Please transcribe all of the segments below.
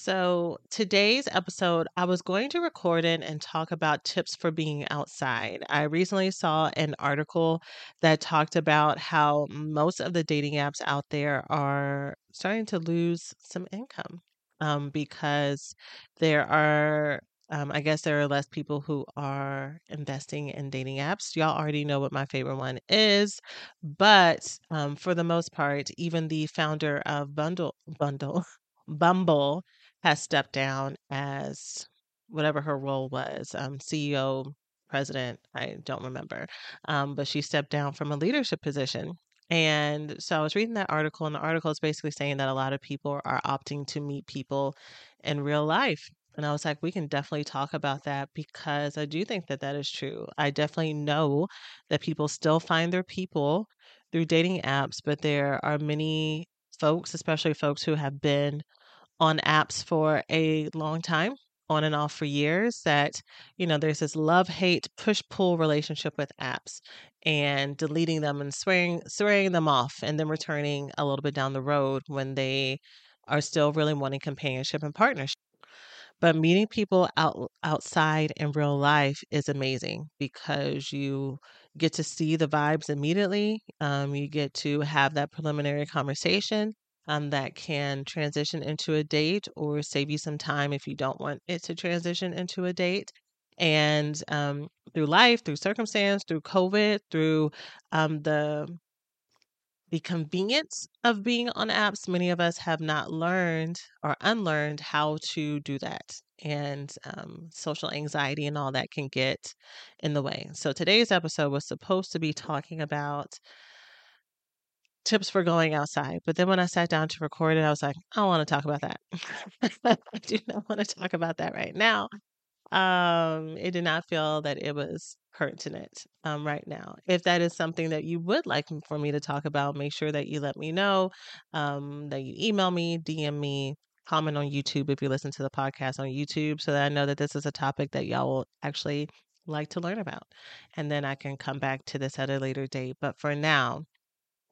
So, today's episode, I was going to record it and talk about tips for being outside. I recently saw an article that talked about how most of the dating apps out there are starting to lose some income um, because there are um, I guess there are less people who are investing in dating apps. Y'all already know what my favorite one is, but um, for the most part, even the founder of Bundle Bundle Bumble has stepped down as whatever her role was, um, CEO, president. I don't remember, um, but she stepped down from a leadership position. And so I was reading that article, and the article is basically saying that a lot of people are opting to meet people in real life and I was like, we can definitely talk about that because I do think that that is true. I definitely know that people still find their people through dating apps, but there are many folks, especially folks who have been on apps for a long time, on and off for years, that, you know, there's this love hate, push pull relationship with apps and deleting them and swearing, swearing them off and then returning a little bit down the road when they are still really wanting companionship and partnership. But meeting people out outside in real life is amazing because you get to see the vibes immediately. Um, you get to have that preliminary conversation um, that can transition into a date or save you some time if you don't want it to transition into a date. And um, through life, through circumstance, through COVID, through um, the the convenience of being on apps, many of us have not learned or unlearned how to do that. And um, social anxiety and all that can get in the way. So today's episode was supposed to be talking about tips for going outside. But then when I sat down to record it, I was like, I don't want to talk about that. I do not want to talk about that right now um, it did not feel that it was pertinent um, right now. If that is something that you would like for me to talk about, make sure that you let me know, um, that you email me, DM me, comment on YouTube if you listen to the podcast on YouTube, so that I know that this is a topic that y'all will actually like to learn about. And then I can come back to this at a later date. But for now,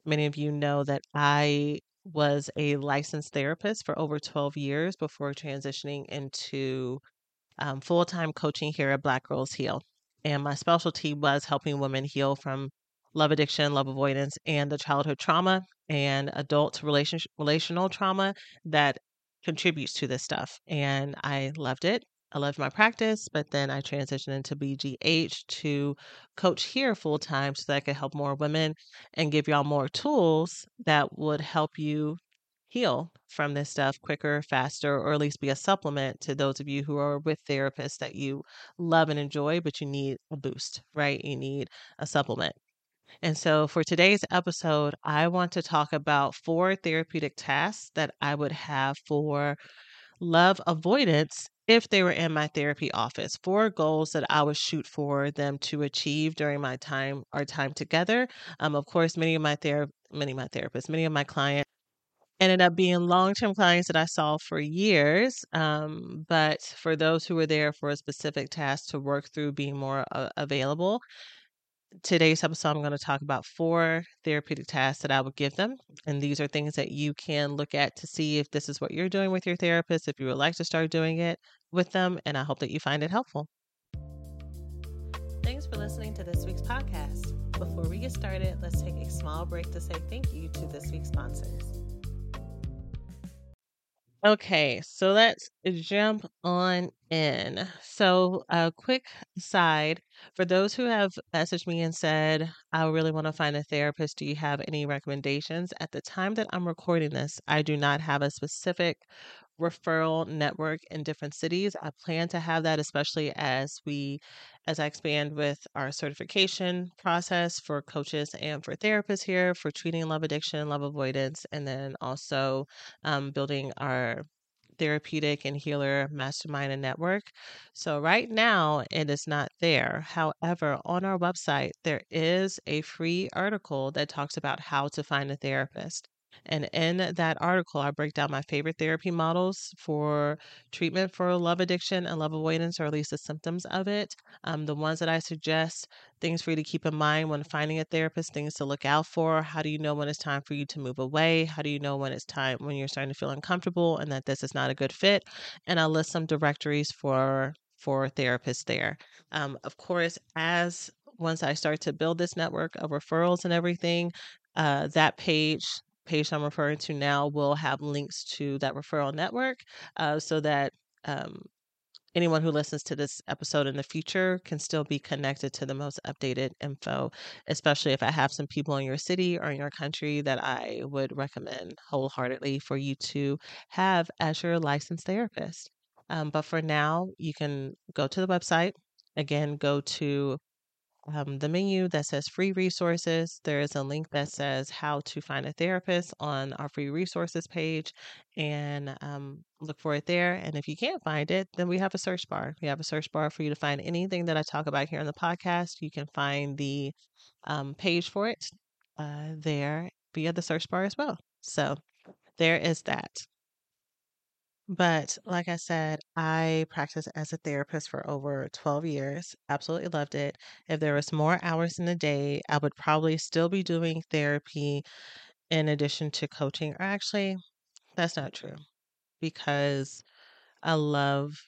many of you know that I was a licensed therapist for over 12 years before transitioning into um, full time coaching here at Black Girls Heal. And my specialty was helping women heal from love addiction, love avoidance, and the childhood trauma and adult relation, relational trauma that contributes to this stuff. And I loved it. I loved my practice, but then I transitioned into BGH to coach here full time so that I could help more women and give y'all more tools that would help you heal from this stuff quicker, faster, or at least be a supplement to those of you who are with therapists that you love and enjoy, but you need a boost, right? You need a supplement. And so for today's episode, I want to talk about four therapeutic tasks that I would have for love avoidance if they were in my therapy office. Four goals that I would shoot for them to achieve during my time, our time together. Um, of course, many of my ther- many of my therapists, many of my clients ended up being long-term clients that I saw for years. Um, but for those who were there for a specific task to work through being more uh, available, today's episode I'm going to talk about four therapeutic tasks that I would give them. And these are things that you can look at to see if this is what you're doing with your therapist, if you would like to start doing it with them. And I hope that you find it helpful. Thanks for listening to this week's podcast. Before we get started, let's take a small break to say thank you to this week's sponsors. Okay, so let's jump on in. So, a quick aside for those who have messaged me and said, I really want to find a therapist, do you have any recommendations? At the time that I'm recording this, I do not have a specific referral network in different cities. I plan to have that, especially as we, as I expand with our certification process for coaches and for therapists here for treating love addiction, love avoidance, and then also um, building our therapeutic and healer mastermind and network. So right now it is not there. However, on our website, there is a free article that talks about how to find a therapist. And in that article, I break down my favorite therapy models for treatment for love addiction and love avoidance, or at least the symptoms of it. Um, the ones that I suggest, things for you to keep in mind when finding a therapist, things to look out for. How do you know when it's time for you to move away? How do you know when it's time when you're starting to feel uncomfortable and that this is not a good fit? And I'll list some directories for for therapists there. Um, of course, as once I start to build this network of referrals and everything, uh, that page page I'm referring to now will have links to that referral network uh, so that um, anyone who listens to this episode in the future can still be connected to the most updated info, especially if I have some people in your city or in your country that I would recommend wholeheartedly for you to have as your licensed therapist. Um, but for now, you can go to the website. Again, go to um, the menu that says free resources. There is a link that says how to find a therapist on our free resources page and um, look for it there. And if you can't find it, then we have a search bar. We have a search bar for you to find anything that I talk about here on the podcast. You can find the um, page for it uh, there via the search bar as well. So there is that. But like I said, I practiced as a therapist for over 12 years. Absolutely loved it. If there was more hours in the day, I would probably still be doing therapy in addition to coaching. Or actually, that's not true because I love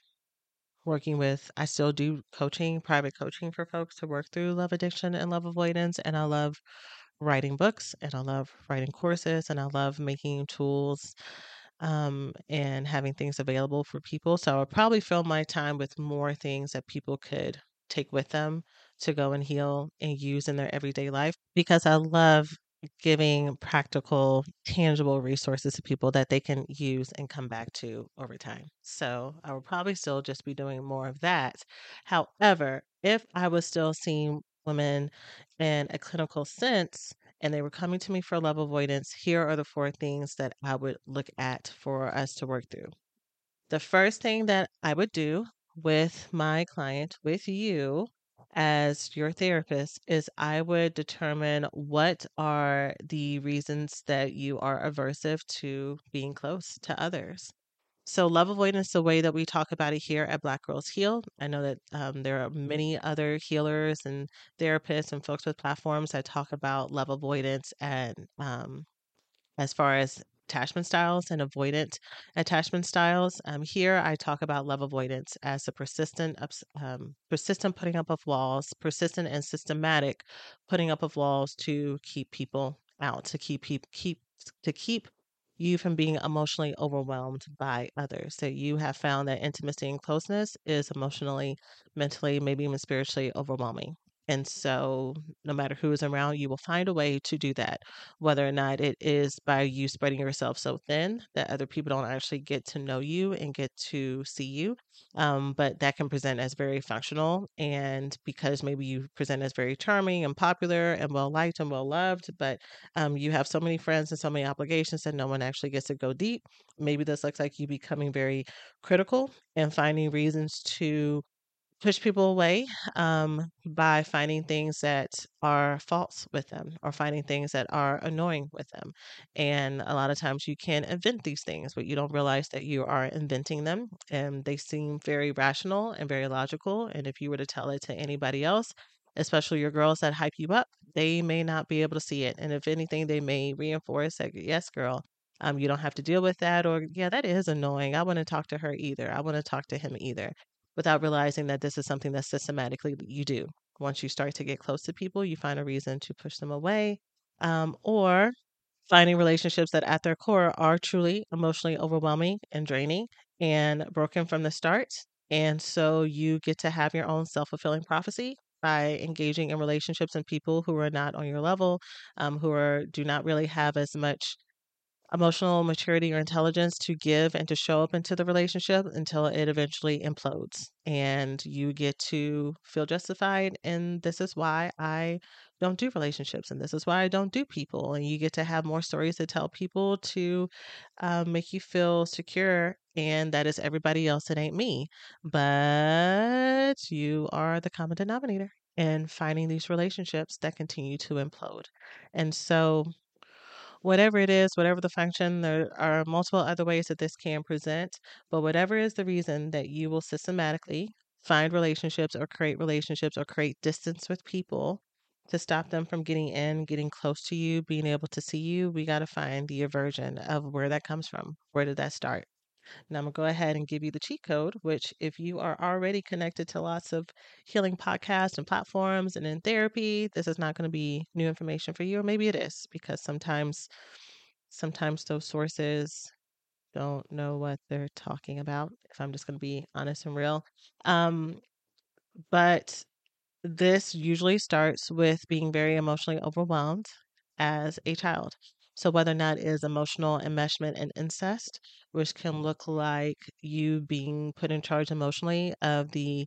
working with, I still do coaching, private coaching for folks to work through love addiction and love avoidance. And I love writing books and I love writing courses and I love making tools um, and having things available for people. So I would probably fill my time with more things that people could take with them to go and heal and use in their everyday life because I love giving practical, tangible resources to people that they can use and come back to over time. So I will probably still just be doing more of that. However, if I was still seeing women in a clinical sense, and they were coming to me for love avoidance, here are the four things that I would look at for us to work through. The first thing that I would do with my client, with you as your therapist, is I would determine what are the reasons that you are aversive to being close to others. So, love avoidance, the way that we talk about it here at Black Girls Heal. I know that um, there are many other healers and therapists and folks with platforms that talk about love avoidance and um, as far as attachment styles and avoidant attachment styles. Um, here, I talk about love avoidance as a persistent, um, persistent putting up of walls, persistent and systematic putting up of walls to keep people out, to keep keep keep to keep you from being emotionally overwhelmed by others. So you have found that intimacy and closeness is emotionally, mentally, maybe even spiritually overwhelming. And so, no matter who is around, you will find a way to do that, whether or not it is by you spreading yourself so thin that other people don't actually get to know you and get to see you. Um, but that can present as very functional. And because maybe you present as very charming and popular and well liked and well loved, but um, you have so many friends and so many obligations that no one actually gets to go deep, maybe this looks like you becoming very critical and finding reasons to push people away um, by finding things that are false with them or finding things that are annoying with them. And a lot of times you can invent these things, but you don't realize that you are inventing them. And they seem very rational and very logical. And if you were to tell it to anybody else, especially your girls that hype you up, they may not be able to see it. And if anything, they may reinforce that, yes, girl, um, you don't have to deal with that. Or, yeah, that is annoying. I want to talk to her either. I want to talk to him either without realizing that this is something that systematically you do. Once you start to get close to people, you find a reason to push them away um, or finding relationships that at their core are truly emotionally overwhelming and draining and broken from the start And so you get to have your own self fulfilling prophecy by engaging in relationships and people who are not on your level, um, who are do not really have as much emotional maturity or intelligence to give and to show up into the relationship until it eventually implodes and you get to feel justified and this is why I don't do relationships and this is why I don't do people and you get to have more stories to tell people to um, make you feel secure and that is everybody else it ain't me but you are the common denominator in finding these relationships that continue to implode and so whatever it is, whatever the function, there are multiple other ways that this can present. But whatever is the reason that you will systematically find relationships or create relationships or create distance with people to stop them from getting in, getting close to you, being able to see you, we got to find the aversion of where that comes from. Where did that start? Now I'm going to go ahead and give you the cheat code, which, if you are already connected to lots of healing podcasts and platforms and in therapy, this is not going to be new information for you. Or maybe it is because sometimes, sometimes those sources don't know what they're talking about, if I'm just going to be honest and real. Um, but this usually starts with being very emotionally overwhelmed as a child. So, whether or not it is emotional enmeshment and incest, which can look like you being put in charge emotionally of the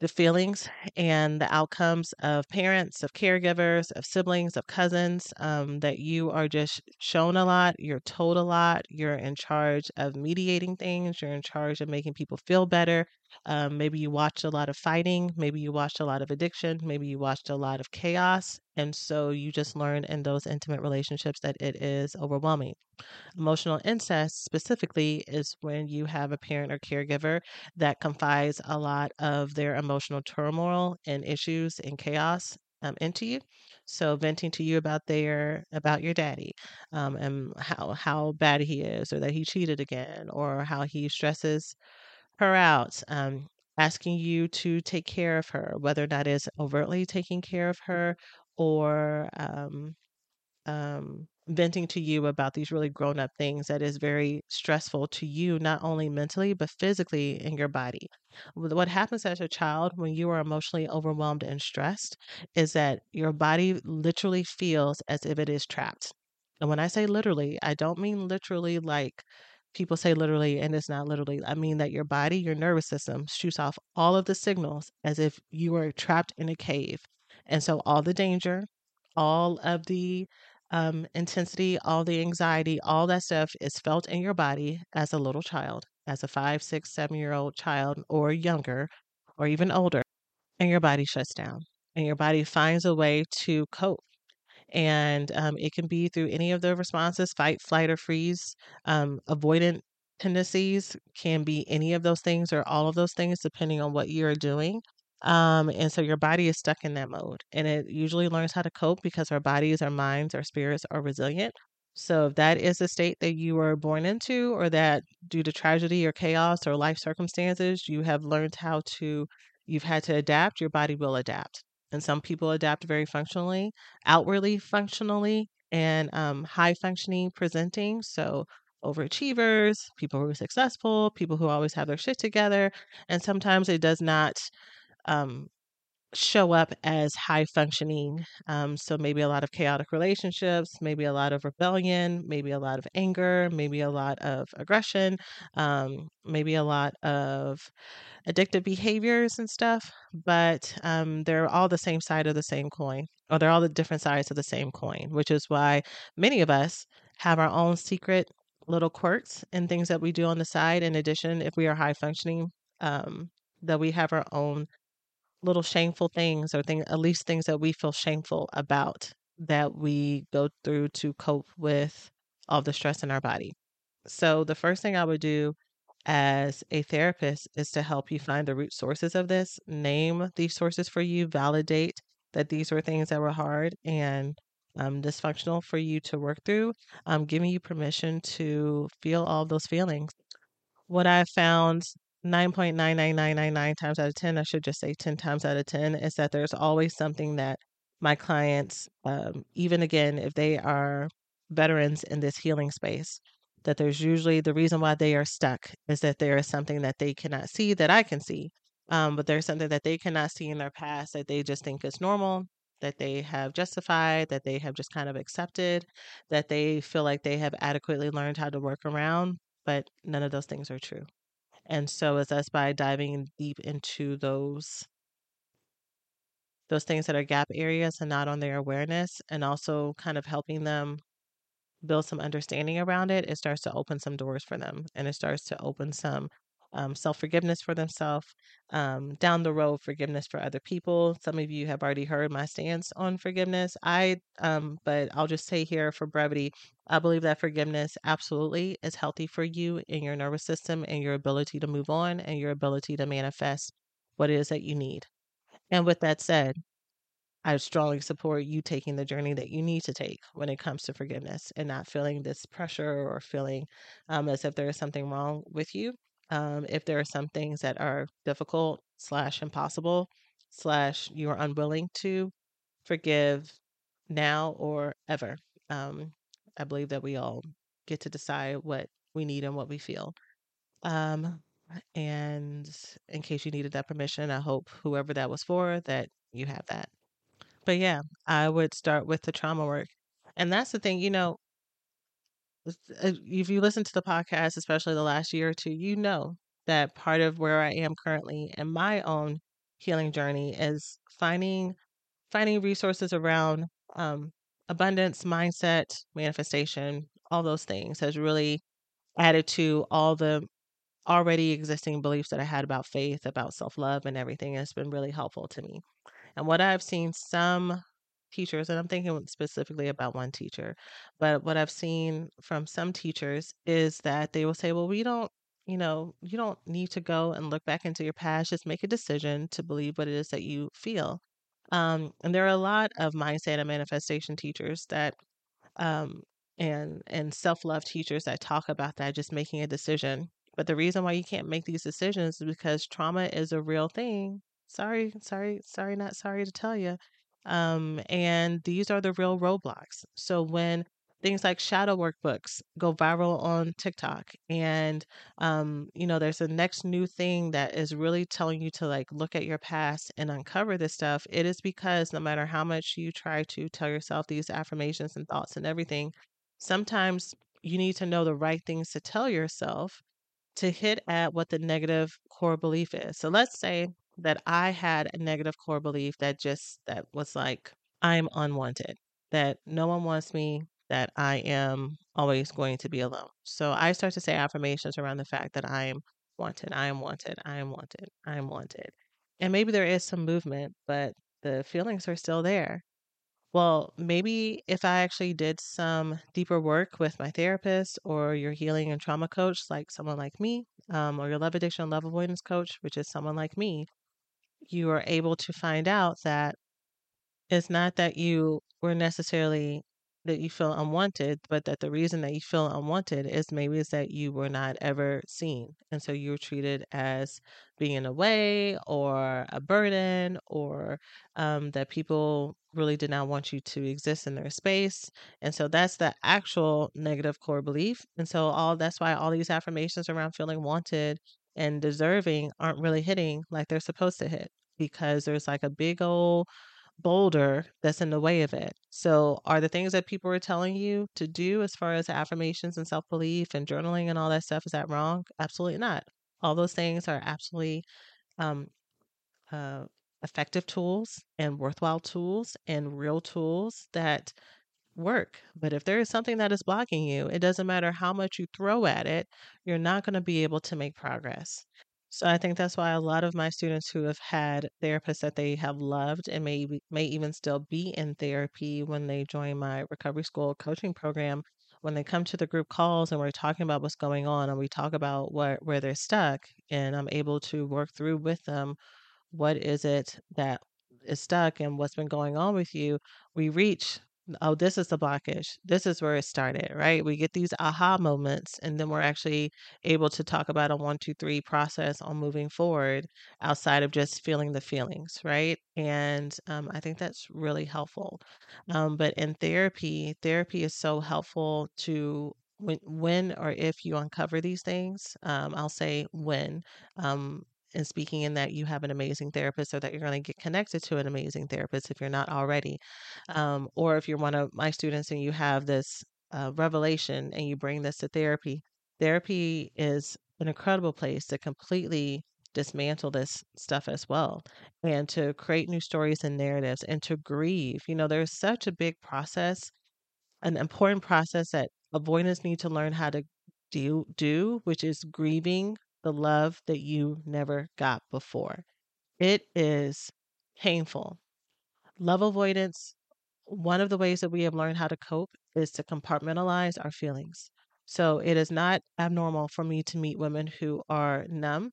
the feelings and the outcomes of parents, of caregivers, of siblings, of cousins, um, that you are just shown a lot, you're told a lot, you're in charge of mediating things, you're in charge of making people feel better. Um, maybe you watched a lot of fighting, maybe you watched a lot of addiction, maybe you watched a lot of chaos. And so you just learn in those intimate relationships that it is overwhelming. Emotional incest specifically is when you have a parent or caregiver that confides a lot of their emotional turmoil and issues and chaos um, into you. So venting to you about their about your daddy, um, and how how bad he is, or that he cheated again, or how he stresses her out. Um, asking you to take care of her, whether that is overtly taking care of her or um, um, venting to you about these really grown up things that is very stressful to you, not only mentally, but physically in your body. What happens as a child when you are emotionally overwhelmed and stressed is that your body literally feels as if it is trapped. And when I say literally, I don't mean literally like people say literally, and it's not literally. I mean that your body, your nervous system shoots off all of the signals as if you were trapped in a cave. And so all the danger, all of the um, intensity, all the anxiety, all that stuff is felt in your body as a little child, as a five, six, seven year old child or younger, or even older, and your body shuts down and your body finds a way to cope. And um, it can be through any of the responses fight, flight, or freeze. Um, avoidant tendencies can be any of those things or all of those things, depending on what you're doing. Um, and so your body is stuck in that mode and it usually learns how to cope because our bodies, our minds, our spirits are resilient. So if that is a state that you were born into or that due to tragedy or chaos or life circumstances, you have learned how to, you've had to adapt, your body will adapt. And some people adapt very functionally, outwardly functionally, and um, high functioning presenting. So overachievers, people who are successful, people who always have their shit together. And sometimes it does not um, show up as high functioning. Um, so maybe a lot of chaotic relationships, maybe a lot of rebellion, maybe a lot of anger, maybe a lot of aggression, um, maybe a lot of addictive behaviors and stuff. But um, they're all the same side of the same coin, or they're all the different sides of the same coin, which is why many of us have our own secret little quirks and things that we do on the side. In addition, if we are high functioning, um, that we have our own little shameful things or things at least things that we feel shameful about that we go through to cope with all the stress in our body. So the first thing I would do as a therapist is to help you find the root sources of this, name these sources for you, validate that these were things that were hard and um, dysfunctional for you to work through, um, giving you permission to feel all those feelings. What I found 9.99999 times out of 10, I should just say 10 times out of 10, is that there's always something that my clients, um, even again, if they are veterans in this healing space, that there's usually the reason why they are stuck is that there is something that they cannot see that I can see. Um, but there's something that they cannot see in their past that they just think is normal, that they have justified, that they have just kind of accepted, that they feel like they have adequately learned how to work around. But none of those things are true. And so it's us by diving deep into those those things that are gap areas and not on their awareness and also kind of helping them build some understanding around it, it starts to open some doors for them and it starts to open some um, self forgiveness for themselves, um, down the road, forgiveness for other people. Some of you have already heard my stance on forgiveness. I, um, but I'll just say here for brevity, I believe that forgiveness absolutely is healthy for you in your nervous system and your ability to move on and your ability to manifest what it is that you need. And with that said, I strongly support you taking the journey that you need to take when it comes to forgiveness and not feeling this pressure or feeling um, as if there is something wrong with you. Um, if there are some things that are difficult slash impossible slash you are unwilling to forgive now or ever. Um, I believe that we all get to decide what we need and what we feel. Um, and in case you needed that permission, I hope whoever that was for that you have that. But yeah, I would start with the trauma work. And that's the thing, you know, if you listen to the podcast, especially the last year or two, you know that part of where I am currently in my own healing journey is finding finding resources around um, abundance, mindset, manifestation, all those things has really added to all the already existing beliefs that I had about faith, about self love, and everything. It's been really helpful to me. And what I've seen some teachers, and I'm thinking specifically about one teacher, but what I've seen from some teachers is that they will say, well, we don't, you know, you don't need to go and look back into your past. Just make a decision to believe what it is that you feel. Um, and there are a lot of mindset and manifestation teachers that, um, and and self love teachers that talk about that, just making a decision. But the reason why you can't make these decisions is because trauma is a real thing Sorry, sorry, sorry, not sorry to tell you. Um, and these are the real roadblocks. So when things like shadow workbooks go viral on TikTok, and um, you know, there's a next new thing that is really telling you to like look at your past and uncover this stuff. It is because no matter how much you try to tell yourself these affirmations and thoughts and everything, sometimes you need to know the right things to tell yourself to hit at what the negative core belief is. So let's say that I had a negative core belief that just that was like I'm unwanted, that no one wants me, that I am always going to be alone. So I start to say affirmations around the fact that I am wanted, I am wanted, I am wanted, I am wanted. And maybe there is some movement, but the feelings are still there. Well, maybe if I actually did some deeper work with my therapist or your healing and trauma coach, like someone like me, um, or your love addiction love avoidance coach, which is someone like me, you are able to find out that it's not that you were necessarily that you feel unwanted, but that the reason that you feel unwanted is maybe is that you were not ever seen. And so you were treated as being in a way or a burden or um, that people really did not want you to exist in their space. And so that's the actual negative core belief. And so all that's why all these affirmations around feeling wanted and deserving aren't really hitting like they're supposed to hit because there's like a big old boulder that's in the way of it. So, are the things that people are telling you to do as far as affirmations and self belief and journaling and all that stuff, is that wrong? Absolutely not. All those things are absolutely um, uh, effective tools and worthwhile tools and real tools that work. But if there is something that is blocking you, it doesn't matter how much you throw at it, you're not going to be able to make progress. So I think that's why a lot of my students who have had therapists that they have loved and may may even still be in therapy when they join my recovery school coaching program, when they come to the group calls and we're talking about what's going on and we talk about what where they're stuck and I'm able to work through with them what is it that is stuck and what's been going on with you, we reach oh, this is the blockage. This is where it started, right? We get these aha moments, and then we're actually able to talk about a one, two, three process on moving forward outside of just feeling the feelings, right? And um, I think that's really helpful. Um, but in therapy, therapy is so helpful to when when or if you uncover these things, um, I'll say when, um, and speaking in that you have an amazing therapist or that you're going to get connected to an amazing therapist if you're not already, um, or if you're one of my students and you have this uh, revelation and you bring this to therapy. Therapy is an incredible place to completely dismantle this stuff as well and to create new stories and narratives and to grieve. You know, there's such a big process an important process that avoidants need to learn how to do, do, which is grieving the love that you never got before. It is painful. Love avoidance, one of the ways that we have learned how to cope is to compartmentalize our feelings. So it is not abnormal for me to meet women who are numb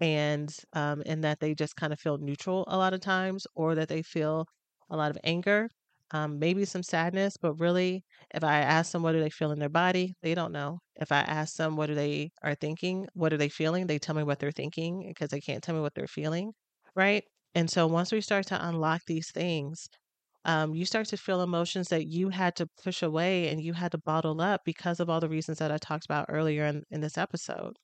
and um, in that they just kind of feel neutral a lot of times, or that they feel a lot of anger, um, maybe some sadness. But really, if I ask them what do they feel in their body, they don't know. If I ask them what do they are thinking, what are they feeling, they tell me what they're thinking because they can't tell me what they're feeling, right? And so once we start to unlock these things, um, you start to feel emotions that you had to push away and you had to bottle up because of all the reasons that I talked about earlier in, in this episode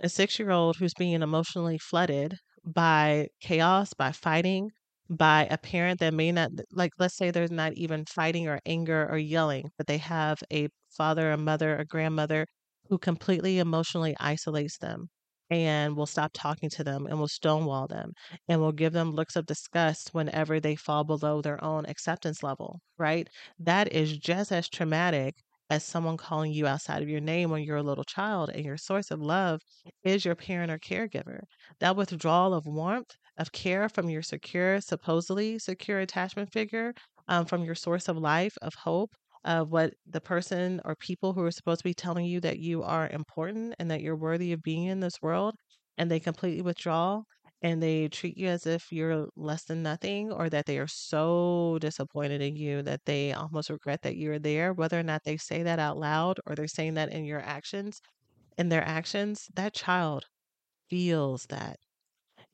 a six year old who's being emotionally flooded by chaos, by fighting, by a parent that may not, like, let's say there's not even fighting or anger or yelling, but they have a father, a mother, a grandmother who completely emotionally isolates them and will stop talking to them and will stonewall them and will give them looks of disgust whenever they fall below their own acceptance level, right? That is just as traumatic as someone calling you outside of your name when you're a little child and your source of love is your parent or caregiver. That withdrawal of warmth, of care from your secure, supposedly secure attachment figure, um, from your source of life, of hope, of what the person or people who are supposed to be telling you that you are important and that you're worthy of being in this world, and they completely withdraw and they treat you as if you're less than nothing or that they are so disappointed in you that they almost regret that you're there, whether or not they say that out loud or they're saying that in your actions, in their actions, that child feels that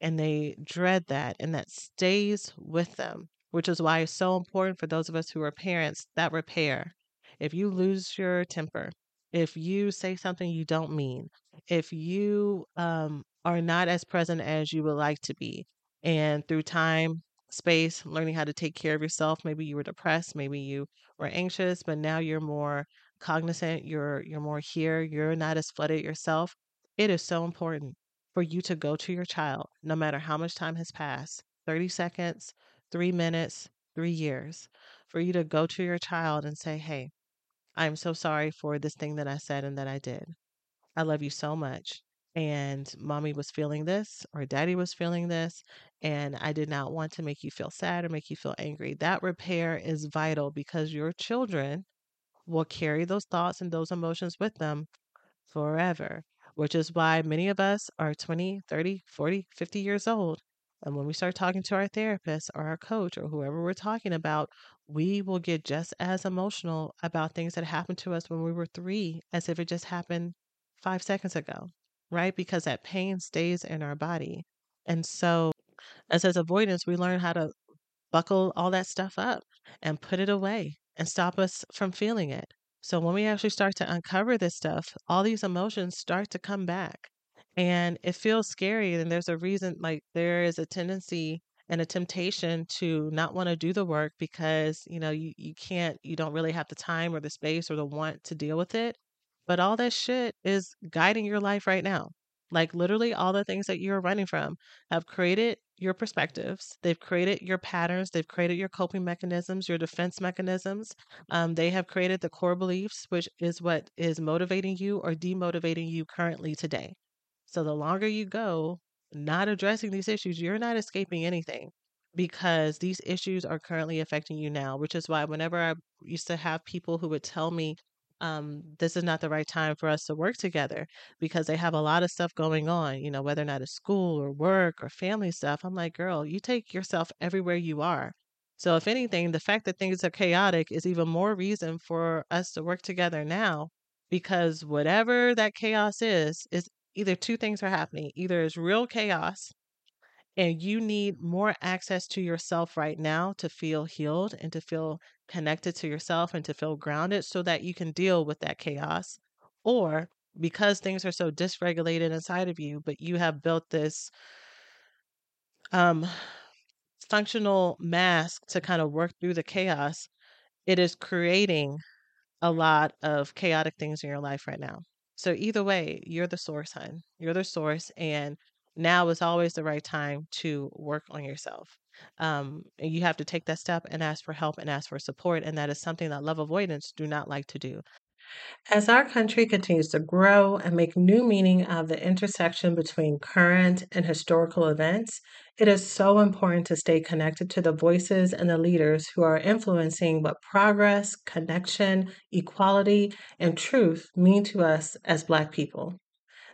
and they dread that and that stays with them, which is why it's so important for those of us who are parents that repair. If you lose your temper, if you say something you don't mean, if you um, are not as present as you would like to be, and through time, space, learning how to take care of yourself, maybe you were depressed, maybe you were anxious, but now you're more cognizant, you're you're more here, you're not as flooded yourself. It is so important for you to go to your child, no matter how much time has passed 30 seconds, three minutes, three years for you to go to your child and say, Hey, I'm so sorry for this thing that I said and that I did. I love you so much. And mommy was feeling this, or daddy was feeling this, and I did not want to make you feel sad or make you feel angry. That repair is vital because your children will carry those thoughts and those emotions with them forever, which is why many of us are 20, 30, 40, 50 years old. And when we start talking to our therapist or our coach or whoever we're talking about, we will get just as emotional about things that happened to us when we were three as if it just happened five seconds ago, right? Because that pain stays in our body. And so, as as avoidants, we learn how to buckle all that stuff up and put it away and stop us from feeling it. So when we actually start to uncover this stuff, all these emotions start to come back. And it feels scary. And there's a reason, like, there is a tendency and a temptation to not want to do the work because, you know, you, you can't, you don't really have the time or the space or the want to deal with it. But all that shit is guiding your life right now. Like, literally, all the things that you're running from have created your perspectives. They've created your patterns. They've created your coping mechanisms, your defense mechanisms. Um, they have created the core beliefs, which is what is motivating you or demotivating you currently today. So the longer you go not addressing these issues, you're not escaping anything because these issues are currently affecting you now, which is why whenever I used to have people who would tell me, um, this is not the right time for us to work together because they have a lot of stuff going on, you know, whether or not it's school or work or family stuff. I'm like, girl, you take yourself everywhere you are. So, if anything, the fact that things are chaotic is even more reason for us to work together now because whatever that chaos is, is either two things are happening either it's real chaos and you need more access to yourself right now to feel healed and to feel connected to yourself and to feel grounded so that you can deal with that chaos or because things are so dysregulated inside of you, but you have built this um, functional mask to kind of work through the chaos, it is creating a lot of chaotic things in your life right now. So either way, you're the source, hun. You're the source, and now is always the right time to work on yourself. Um, and you have to take that step and ask for help and ask for support, and that is something that love avoidants do not like to do. As our country continues to grow and make new meaning of the intersection between current and historical events, it is so important to stay connected to the voices and the leaders who are influencing what progress, connection, equality, and truth mean to us as Black people.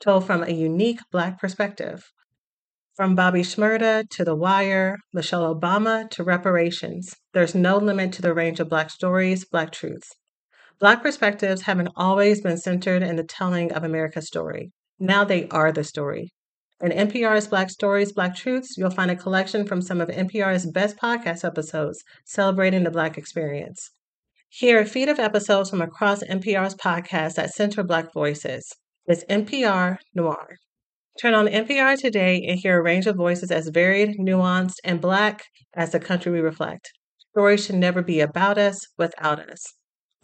told from a unique Black perspective. From Bobby Shmurda to The Wire, Michelle Obama to reparations, there's no limit to the range of Black stories, Black truths. Black perspectives haven't always been centered in the telling of America's story. Now they are the story. In NPR's Black Stories, Black Truths, you'll find a collection from some of NPR's best podcast episodes celebrating the Black experience. Hear a feed of episodes from across NPR's podcasts that center Black voices. It's NPR Noir. Turn on NPR today and hear a range of voices as varied, nuanced, and Black as the country we reflect. Stories should never be about us, without us.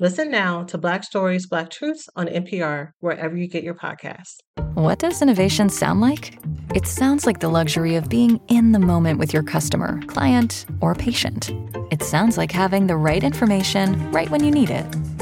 Listen now to Black Stories, Black Truths on NPR, wherever you get your podcasts. What does innovation sound like? It sounds like the luxury of being in the moment with your customer, client, or patient. It sounds like having the right information right when you need it.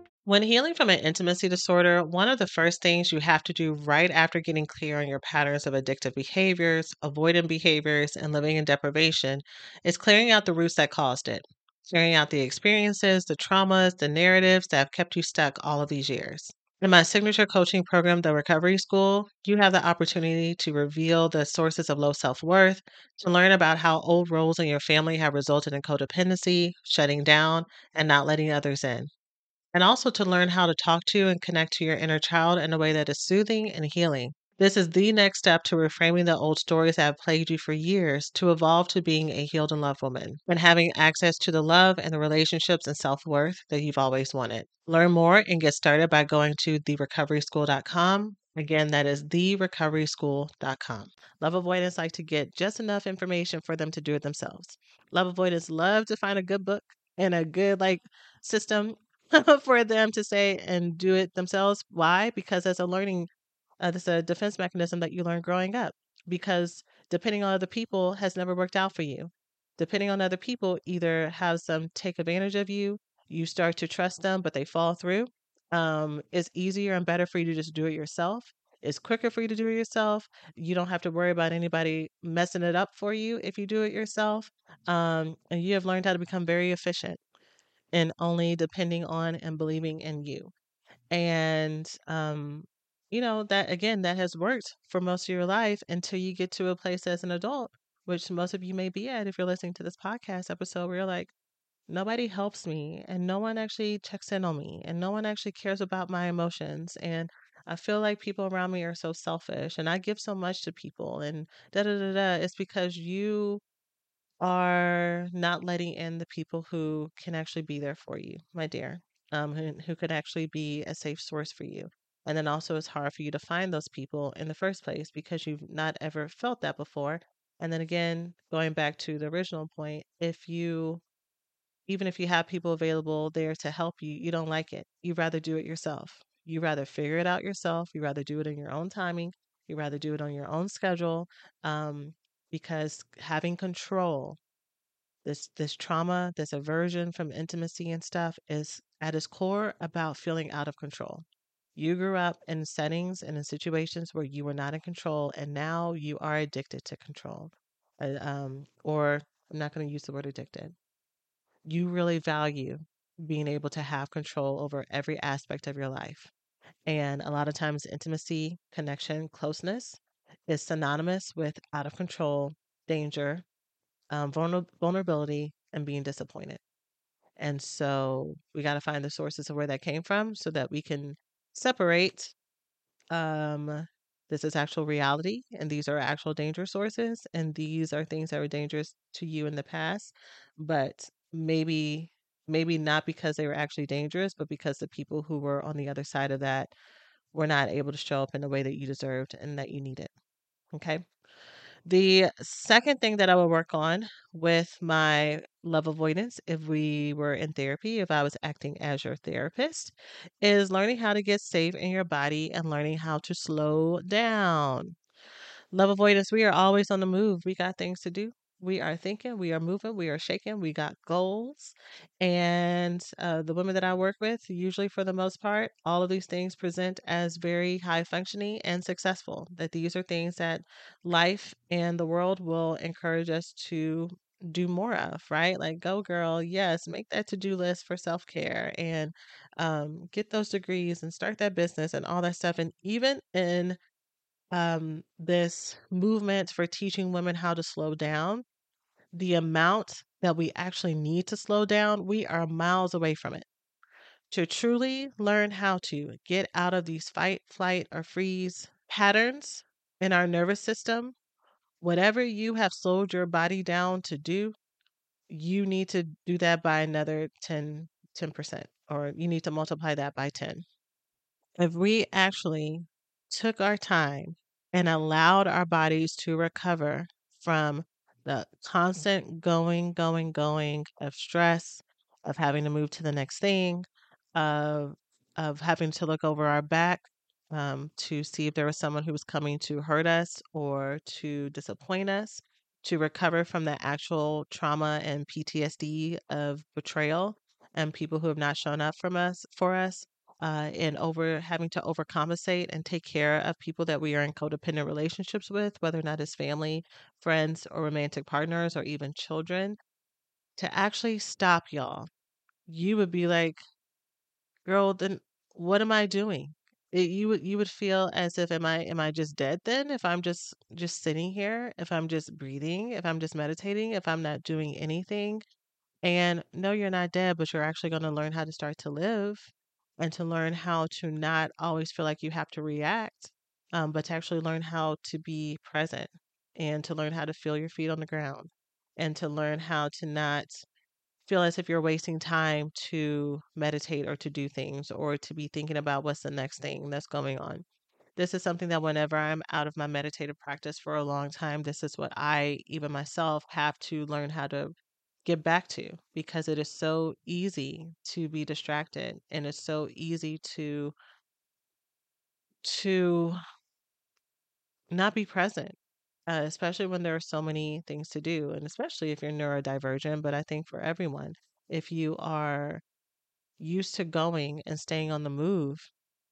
When healing from an intimacy disorder, one of the first things you have to do right after getting clear on your patterns of addictive behaviors, avoidant behaviors, and living in deprivation is clearing out the roots that caused it, clearing out the experiences, the traumas, the narratives that have kept you stuck all of these years. In my signature coaching program, The Recovery School, you have the opportunity to reveal the sources of low self worth, to learn about how old roles in your family have resulted in codependency, shutting down, and not letting others in. And also to learn how to talk to and connect to your inner child in a way that is soothing and healing. This is the next step to reframing the old stories that have plagued you for years to evolve to being a healed and loved woman and having access to the love and the relationships and self worth that you've always wanted. Learn more and get started by going to therecoveryschool.com. Again, that is therecoveryschool.com. Love avoidants like to get just enough information for them to do it themselves. Love avoidants love to find a good book and a good like system for them to say and do it themselves. Why? Because as a learning uh, that's a defense mechanism that you learn growing up because depending on other people has never worked out for you. Depending on other people, either have some take advantage of you, you start to trust them, but they fall through. Um, it's easier and better for you to just do it yourself. It's quicker for you to do it yourself. You don't have to worry about anybody messing it up for you if you do it yourself. Um, and you have learned how to become very efficient in only depending on and believing in you. And um, you know, that again, that has worked for most of your life until you get to a place as an adult, which most of you may be at if you're listening to this podcast episode where you're like, nobody helps me and no one actually checks in on me and no one actually cares about my emotions. And I feel like people around me are so selfish and I give so much to people and da da da da. It's because you are not letting in the people who can actually be there for you, my dear, um, who, who could actually be a safe source for you. And then also, it's hard for you to find those people in the first place because you've not ever felt that before. And then again, going back to the original point, if you, even if you have people available there to help you, you don't like it. You rather do it yourself. You rather figure it out yourself. You rather do it in your own timing. You rather do it on your own schedule um, because having control this this trauma, this aversion from intimacy and stuff is at its core about feeling out of control. You grew up in settings and in situations where you were not in control, and now you are addicted to control. Uh, um, or I'm not going to use the word addicted. You really value being able to have control over every aspect of your life. And a lot of times, intimacy, connection, closeness is synonymous with out of control, danger, um, vulner- vulnerability, and being disappointed. And so we got to find the sources of where that came from so that we can separate um, this is actual reality and these are actual danger sources and these are things that were dangerous to you in the past but maybe maybe not because they were actually dangerous but because the people who were on the other side of that were not able to show up in the way that you deserved and that you needed okay the second thing that I would work on with my love avoidants, if we were in therapy, if I was acting as your therapist, is learning how to get safe in your body and learning how to slow down. Love avoidants, we are always on the move. We got things to do. We are thinking, we are moving, we are shaking, we got goals. And uh, the women that I work with, usually for the most part, all of these things present as very high functioning and successful. That these are things that life and the world will encourage us to do more of, right? Like, go girl, yes, make that to do list for self care and um, get those degrees and start that business and all that stuff. And even in um, this movement for teaching women how to slow down, the amount that we actually need to slow down, we are miles away from it. To truly learn how to get out of these fight, flight, or freeze patterns in our nervous system, whatever you have slowed your body down to do, you need to do that by another 10, 10%, or you need to multiply that by 10. If we actually took our time and allowed our bodies to recover from the constant going, going, going of stress, of having to move to the next thing, of of having to look over our back um, to see if there was someone who was coming to hurt us or to disappoint us, to recover from the actual trauma and PTSD of betrayal and people who have not shown up from us for us, uh, and over having to overcompensate and take care of people that we are in codependent relationships with, whether or not it's family, friends, or romantic partners, or even children, to actually stop y'all. You would be like, girl, then what am I doing? It, you would you would feel as if am I am I just dead then if I'm just just sitting here if I'm just breathing if I'm just meditating if I'm not doing anything and no you're not dead but you're actually going to learn how to start to live and to learn how to not always feel like you have to react um, but to actually learn how to be present and to learn how to feel your feet on the ground and to learn how to not feel as if you're wasting time to meditate or to do things or to be thinking about what's the next thing that's going on. This is something that whenever I'm out of my meditative practice for a long time, this is what I, even myself, have to learn how to get back to because it is so easy to be distracted and it's so easy to to not be present uh, especially when there are so many things to do, and especially if you're neurodivergent. But I think for everyone, if you are used to going and staying on the move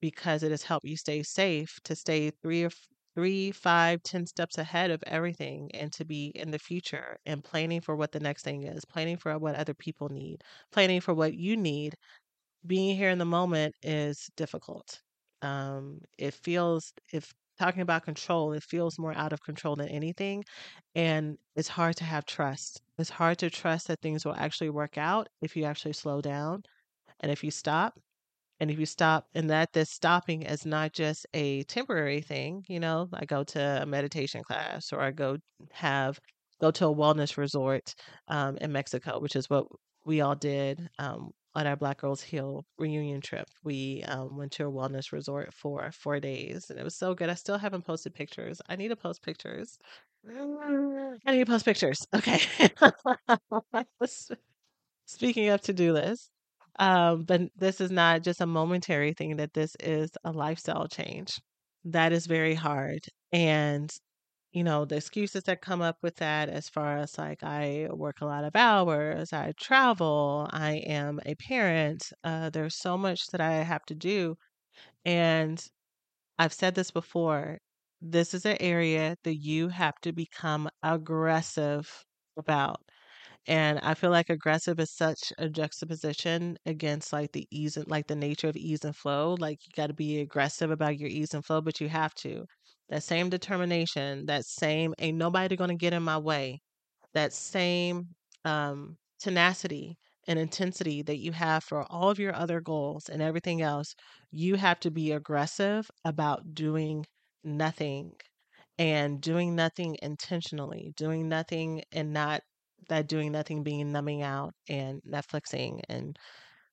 because it has helped you stay safe, to stay three or three, five, ten steps ahead of everything, and to be in the future and planning for what the next thing is, planning for what other people need, planning for what you need. Being here in the moment is difficult. Um, it feels if talking about control, it feels more out of control than anything. And it's hard to have trust. It's hard to trust that things will actually work out if you actually slow down and if you stop. And if you stop, and that this stopping is not just a temporary thing, you know, I go to a meditation class or I go have go to a wellness resort um, in Mexico, which is what we all did um, on our Black Girls Heal reunion trip. We um, went to a wellness resort for four days, and it was so good. I still haven't posted pictures. I need to post pictures. I need to post pictures. Okay. Speaking of to do list, um, but this is not just a momentary thing, that this is a lifestyle change. That is very hard. And you know, the excuses that come up with that as far as like I work a lot of hours, I travel, I am a parent, uh, there's so much that I have to do. And I've said this before, this is an area that you have to become aggressive about. And I feel like aggressive is such a juxtaposition against like the ease and like the nature of ease and flow. Like you got to be aggressive about your ease and flow, but you have to. That same determination, that same ain't nobody going to get in my way, that same um, tenacity and intensity that you have for all of your other goals and everything else, you have to be aggressive about doing nothing and doing nothing intentionally, doing nothing and not that doing nothing being numbing out and Netflixing and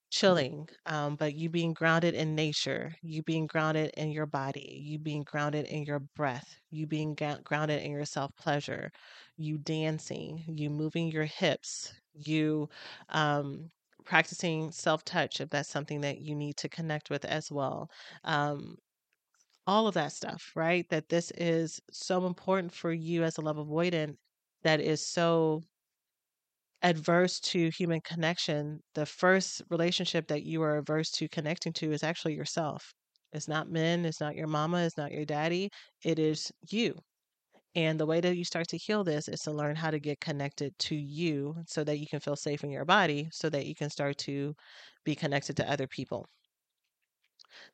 chilling, um, but you being grounded in nature, you being grounded in your body, you being grounded in your breath, you being ga- grounded in your self pleasure, you dancing, you moving your hips, you um, practicing self touch if that's something that you need to connect with as well. Um, all of that stuff, right? That this is so important for you as a love avoidant that is so adverse to human connection, the first relationship that you are averse to connecting to is actually yourself. It's not men, it's not your mama, it's not your daddy, it is you. And the way that you start to heal this is to learn how to get connected to you so that you can feel safe in your body, so that you can start to be connected to other people.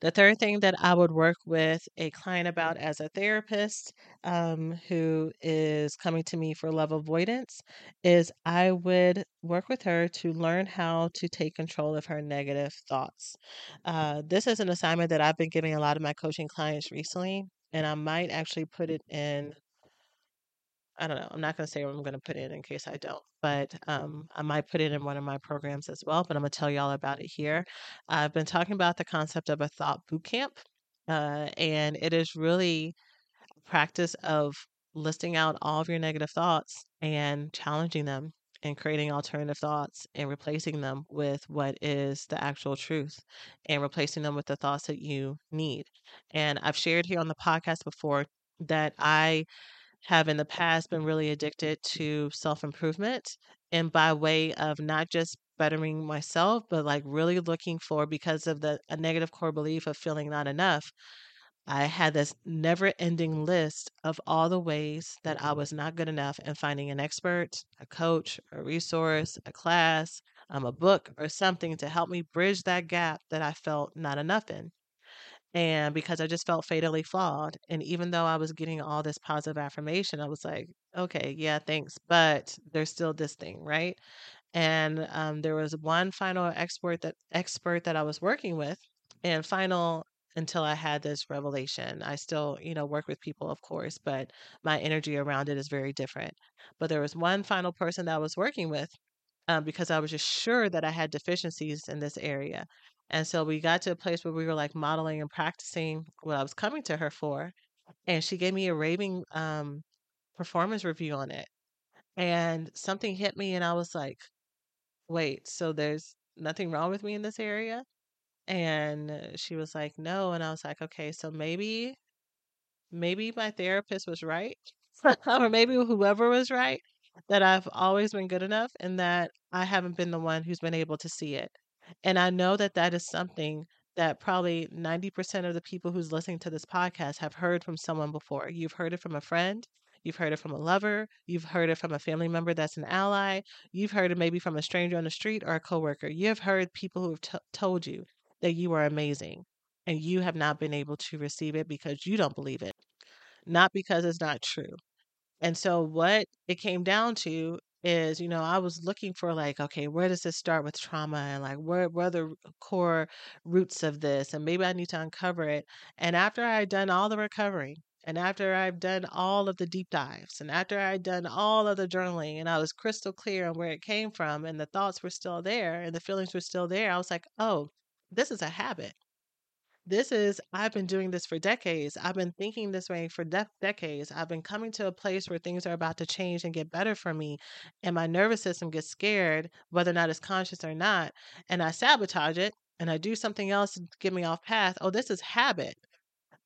The third thing that I would work with a client about as a therapist um, who is coming to me for love avoidance is I would work with her to learn how to take control of her negative thoughts. Uh, this is an assignment that I've been giving a lot of my coaching clients recently, and I might actually put it in I don't know. I'm not going to say what I'm going to put in in case I don't, but um, I might put it in one of my programs as well. But I'm going to tell y'all about it here. I've been talking about the concept of a thought boot camp, uh, and it is really a practice of listing out all of your negative thoughts and challenging them and creating alternative thoughts and replacing them with what is the actual truth and replacing them with the thoughts that you need. And I've shared here on the podcast before that I have in the past been really addicted to self improvement and by way of not just bettering myself, but like really looking for because of the a negative core belief of feeling not enough. I had this never ending list of all the ways that I was not good enough and finding an expert, a coach, a resource, a class, um, a book, or something to help me bridge that gap that I felt not enough in and because I just felt fatally flawed. And even though I was getting all this positive affirmation, I was like, okay, yeah, thanks, but there's still this thing, right? And um, there was one final expert that expert that I was working with, and final until I had this revelation. I still, you know, work with people, of course, but my energy around it is very different. But there was one final person that I was working with um, because I was just sure that I had deficiencies in this area. And so we got to a place where we were like modeling and practicing what I was coming to her for. And she gave me a raving um, performance review on it. And something hit me, and I was like, wait, so there's nothing wrong with me in this area? And she was like, no. And I was like, okay, so maybe, maybe my therapist was right, or maybe whoever was right, that I've always been good enough and that I haven't been the one who's been able to see it. And I know that that is something that probably 90% of the people who's listening to this podcast have heard from someone before. You've heard it from a friend, you've heard it from a lover, you've heard it from a family member that's an ally, you've heard it maybe from a stranger on the street or a coworker. You've heard people who have t- told you that you are amazing and you have not been able to receive it because you don't believe it, not because it's not true. And so what it came down to is, you know, I was looking for like, okay, where does this start with trauma and like where where are the core roots of this? And maybe I need to uncover it. And after I had done all the recovery and after I've done all of the deep dives and after I'd done all of the journaling and I was crystal clear on where it came from and the thoughts were still there and the feelings were still there, I was like, oh, this is a habit this is i've been doing this for decades i've been thinking this way for de- decades i've been coming to a place where things are about to change and get better for me and my nervous system gets scared whether or not it's conscious or not and i sabotage it and i do something else to get me off path oh this is habit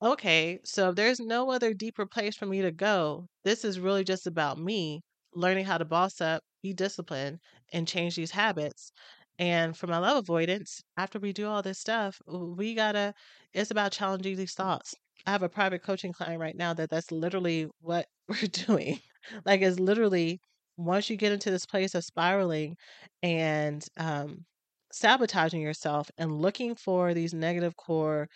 okay, so if there's no other deeper place for me to go, this is really just about me learning how to boss up, be disciplined, and change these habits. And for my love avoidants, after we do all this stuff, we gotta, it's about challenging these thoughts. I have a private coaching client right now that that's literally what we're doing. Like, it's literally once you get into this place of spiraling and um, sabotaging yourself and looking for these negative core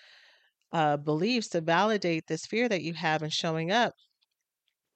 uh, beliefs to validate this fear that you have and showing up,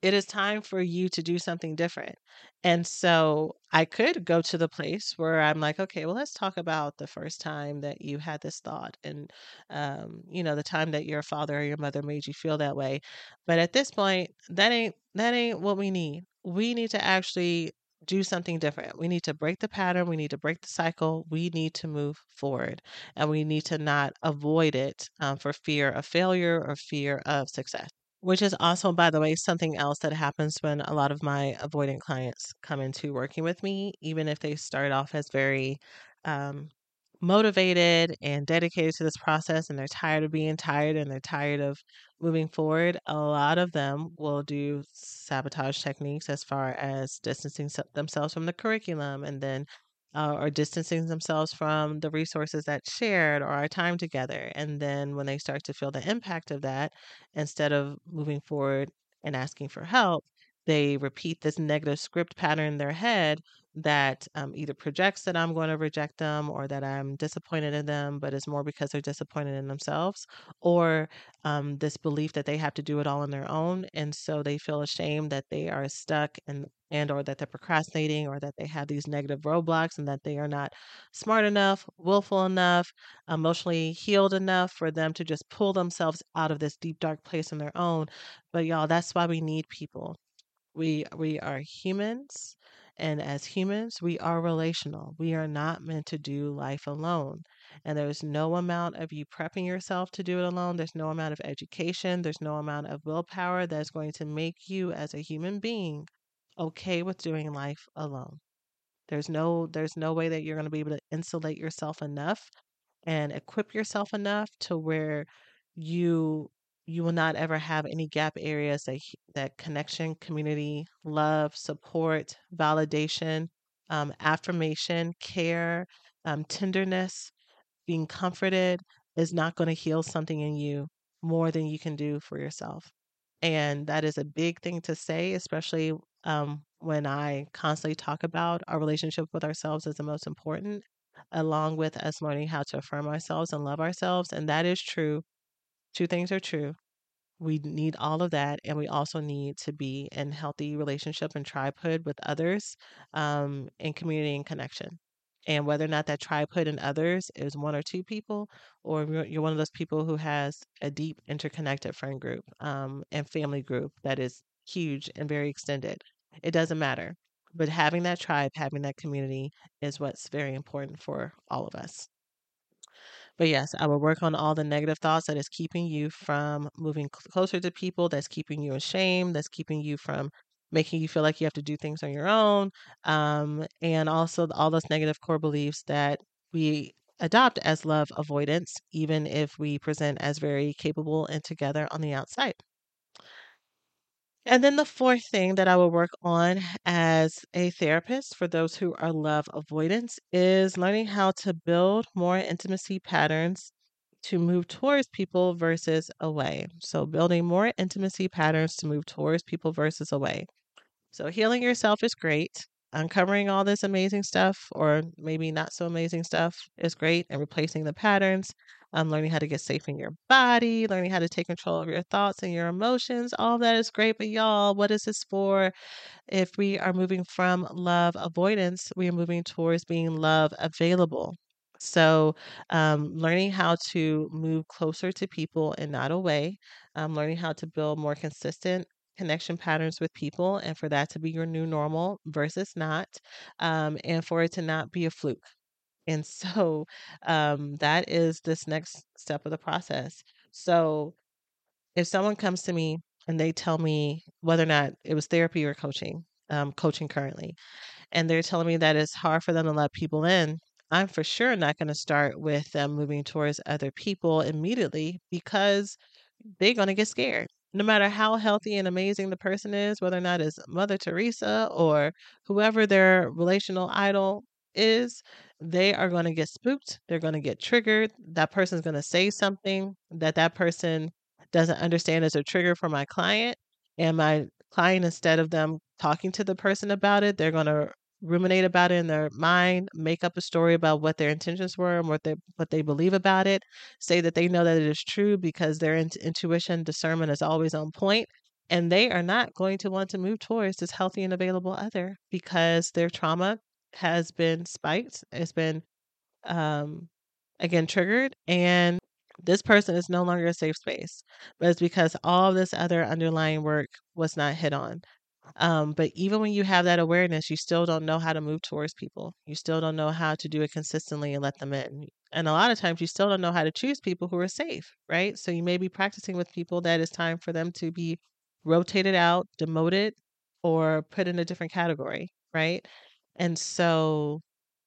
it is time for you to do something different. And so I could go to the place where I'm like, okay, well, let's talk about the first time that you had this thought and, um, you know, the time that your father or your mother made you feel that way. But at this point, that ain't that ain't what we need. We need to actually do something different. We need to break the pattern. We need to break the cycle. We need to move forward and we need to not avoid it um, for fear of failure or fear of success. Which is also, by the way, something else that happens when a lot of my avoidant clients come into working with me, even if they start off as very um, motivated and dedicated to this process and they're tired of being tired and they're tired of moving forward, a lot of them will do sabotage techniques as far as distancing themselves from the curriculum and then uh, or distancing themselves from the resources that shared or our time together. And then when they start to feel the impact of that, instead of moving forward and asking for help, they repeat this negative script pattern in their head that um, either projects that I'm going to reject them or that I'm disappointed in them, but it's more because they're disappointed in themselves, or um, this belief that they have to do it all on their own, and so they feel ashamed that they are stuck and and or that they're procrastinating or that they have these negative roadblocks and that they are not smart enough, willful enough, emotionally healed enough for them to just pull themselves out of this deep dark place on their own. But y'all, that's why we need people we we are humans, and as humans, we are relational. We are not meant to do life alone. And there's no amount of you prepping yourself to do it alone. There's no amount of education. There's no amount of willpower that's going to make you as a human being okay with doing life alone. There's no there's no way that you're going to be able to insulate yourself enough and equip yourself enough to where you you will not ever have any gap areas that that connection, community, love, support, validation, um, affirmation, care, um, tenderness, being comforted is not going to heal something in you more than you can do for yourself. And that is a big thing to say, especially um, when I constantly talk about our relationship with ourselves as the most important, along with us learning how to affirm ourselves and love ourselves. And that is true. Two things are true. We need all of that, and we also need to be in healthy relationship and tribehood with others, um, in community and connection. And whether or not that tribehood and others is one or two people, or you're you're one of those people who has a deep interconnected friend group um, and family group that is huge and very extended, it doesn't matter. But having that tribe, having that community is what's very important for all of us. But yes, I will work on all the negative thoughts that is keeping you from moving cl- closer to people, that's keeping you ashamed, that's keeping you from making you feel like you have to do things on your own. Um, and also all those negative core beliefs that we adopt as love avoidants, even if we present as very capable and together on the outside. And then the fourth thing that I will work on as a therapist for those who are love avoidants is learning how to build more intimacy patterns to move towards people versus away. So, building more intimacy patterns to move towards people versus away. So, healing yourself is great. Uncovering all this amazing stuff, or maybe not so amazing stuff, is great. And replacing the patterns, um, learning how to get safe in your body, learning how to take control of your thoughts and your emotions, all that is great. But, y'all, what is this for? If we are moving from love avoidance, we are moving towards being love available. So, um, learning how to move closer to people and not away, um, learning how to build more consistent connection patterns with people, and for that to be your new normal versus not, um, and for it to not be a fluke. And so, um, that is this next step of the process. So, if someone comes to me and they tell me whether or not it was therapy or coaching, um, coaching currently, and they're telling me that it's hard for them to let people in, I'm for sure not going to start with them moving towards other people immediately because they're going to get scared. No matter how healthy and amazing the person is, whether or not it's Mother Teresa or whoever their relational idol is, they are going to get spooked. They're going to get triggered. That person's going to say something that that person doesn't understand as a trigger for my client. And my client, instead of them talking to the person about it, they're going to ruminate about it in their mind, make up a story about what their intentions were and what they what they believe about it, say that they know that it is true because their in- intuition discernment is always on point, and they are not going to want to move towards this healthy and available other because their trauma has been spiked, it's been um again triggered and this person is no longer a safe space but it's because all this other underlying work was not hit on um, but even when you have that awareness, you still don't know how to move towards people. You still don't know how to do it consistently and let them in. And a lot of times you still don't know how to choose people who are safe, right? So you may be practicing with people that it's time for them to be rotated out, demoted, or put in a different category, right? And so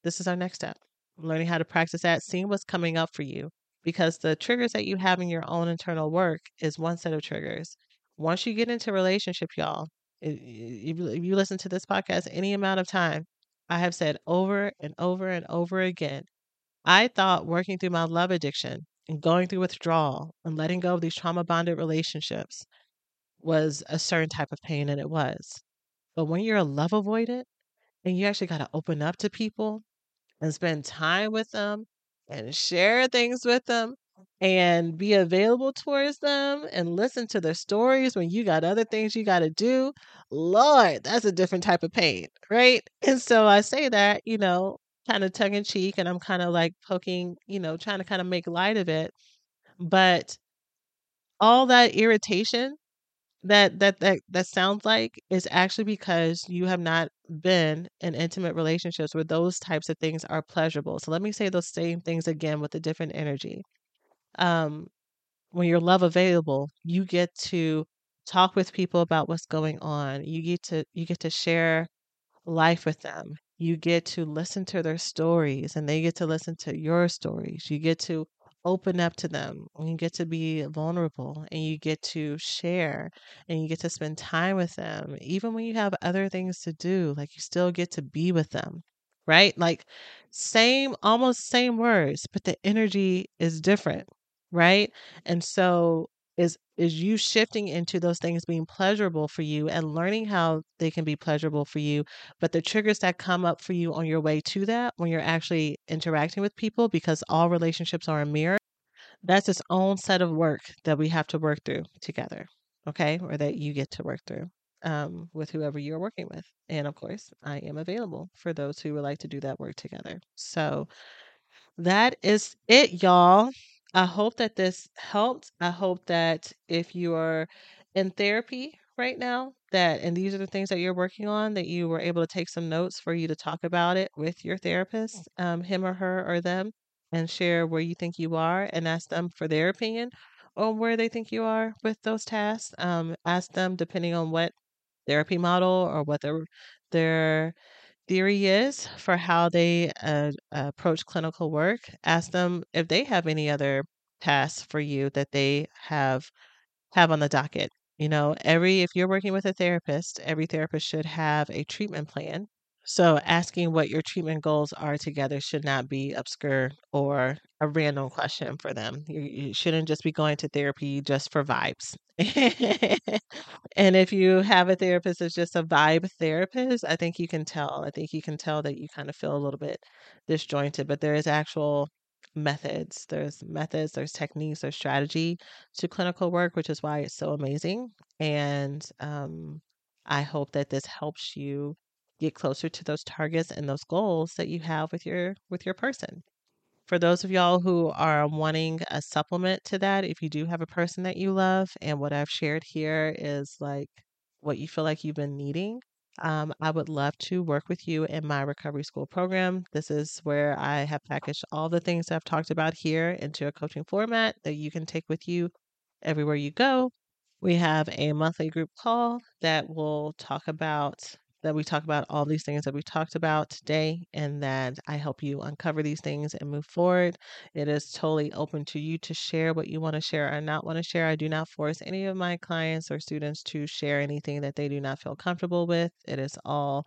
this is our next step learning how to practice that, seeing what's coming up for you. Because the triggers that you have in your own internal work is one set of triggers. Once you get into relationship, y'all, if you, listen to this podcast any amount of time, I have said over and over and over again, I thought working through my love addiction and going through withdrawal and letting go of these trauma bonded relationships was a certain type of pain, and it was. But when you're a love avoidant and you actually got to open up to people and spend time with them and share things with them and be available towards them and listen to their stories when you got other things you got to do. Lord, that's a different type of pain, right? And so I say that, you know, kind of tongue in cheek, and I'm kind of like poking, you know, trying to kind of make light of it. But all that irritation that that that that sounds like is actually because you have not been in intimate relationships where those types of things are pleasurable. So let me say those same things again with a different energy. Um, when you're love available, you get to talk with people about what's going on. You get to you get to share life with them. You get to listen to their stories and they get to listen to your stories. You get to open up to them and you get to be vulnerable and you get to share and you get to spend time with them even when you have other things to do like you still get to be with them right? Like same almost same words but the energy is different right? And so is is you shifting into those things being pleasurable for you and learning how they can be pleasurable for you but the triggers that come up for you on your way to that when you're actually interacting with people because all relationships are a mirror that's its own set of work that we have to work through together okay or that you get to work through um, with whoever you're working with and of course i am available for those who would like to do that work together. So that is it y'all I hope that this helped. I hope that if you are in therapy right now, that and these are the things that you're working on, that you were able to take some notes for you to talk about it with your therapist, um, him or her or them, and share where you think you are and ask them for their opinion on where they think you are with those tasks. Um, ask them depending on what therapy model or what their their theory is for how they uh, approach clinical work. Ask them if they have any other tasks for you that they have have on the docket. You know, every if you're working with a therapist, every therapist should have a treatment plan. So asking what your treatment goals are together should not be obscure or a random question for them. You, you shouldn't just be going to therapy just for vibes. and if you have a therapist that's just a vibe therapist, I think you can tell. I think you can tell that you kind of feel a little bit disjointed, but there is actual methods. There's methods, there's techniques, there's strategy to clinical work, which is why it's so amazing. And um, I hope that this helps you get closer to those targets and those goals that you have with your with your person for those of y'all who are wanting a supplement to that, if you do have a person that you love, and what I've shared here is like what you feel like you've been needing, um, I would love to work with you in my recovery school program. This is where I have packaged all the things I've talked about here into a coaching format that you can take with you everywhere you go. We have a monthly group call that will talk about that we talk about all these things that we talked about today and that I help you uncover these things and move forward. It is totally open to you to share what you want to share or not want to share. I do not force any of my clients or students to share anything that they do not feel comfortable with. It is all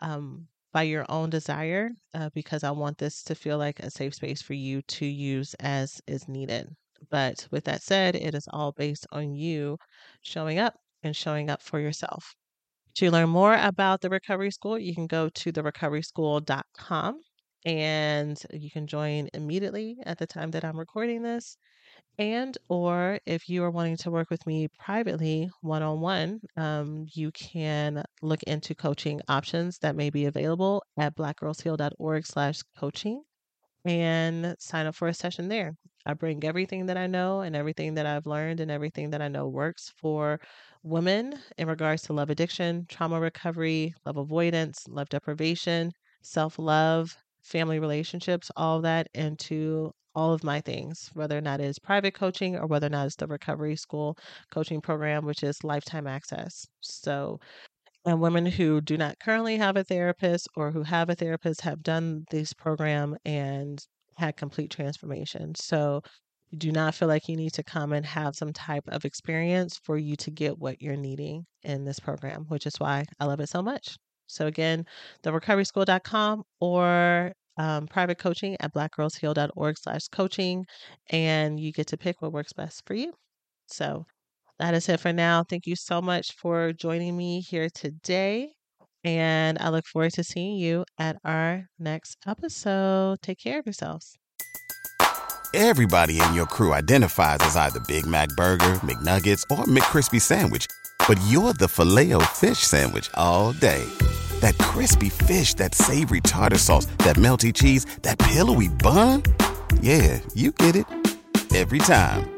um, by your own desire uh, because I want this to feel like a safe space for you to use as is needed. But with that said, it is all based on you showing up and showing up for yourself. To learn more about the Recovery School, you can go to therecoveryschool.com and you can join immediately at the time that I'm recording this. And or if you are wanting to work with me privately, one on one, you can look into coaching options that may be available at blackgirlsheal.org slash coaching and sign up for a session there. I bring everything that I know and everything that I've learned and everything that I know works for women in regards to love addiction, trauma recovery, love avoidance, love deprivation, self love, family relationships, all that into all of my things, whether or not it's private coaching or whether or not it's the recovery school coaching program, which is lifetime access. So, and women who do not currently have a therapist or who have a therapist have done this program and had complete transformation. So, you do not feel like you need to come and have some type of experience for you to get what you're needing in this program, which is why I love it so much. So again, therecoveryschool.com or um, private coaching at blackgirlsheal.org slash coaching, and you get to pick what works best for you. So that is it for now. Thank you so much for joining me here today. And I look forward to seeing you at our next episode. Take care of yourselves. Everybody in your crew identifies as either Big Mac Burger, McNuggets, or McCrispy Sandwich, but you're the filet fish Sandwich all day. That crispy fish, that savory tartar sauce, that melty cheese, that pillowy bun. Yeah, you get it every time.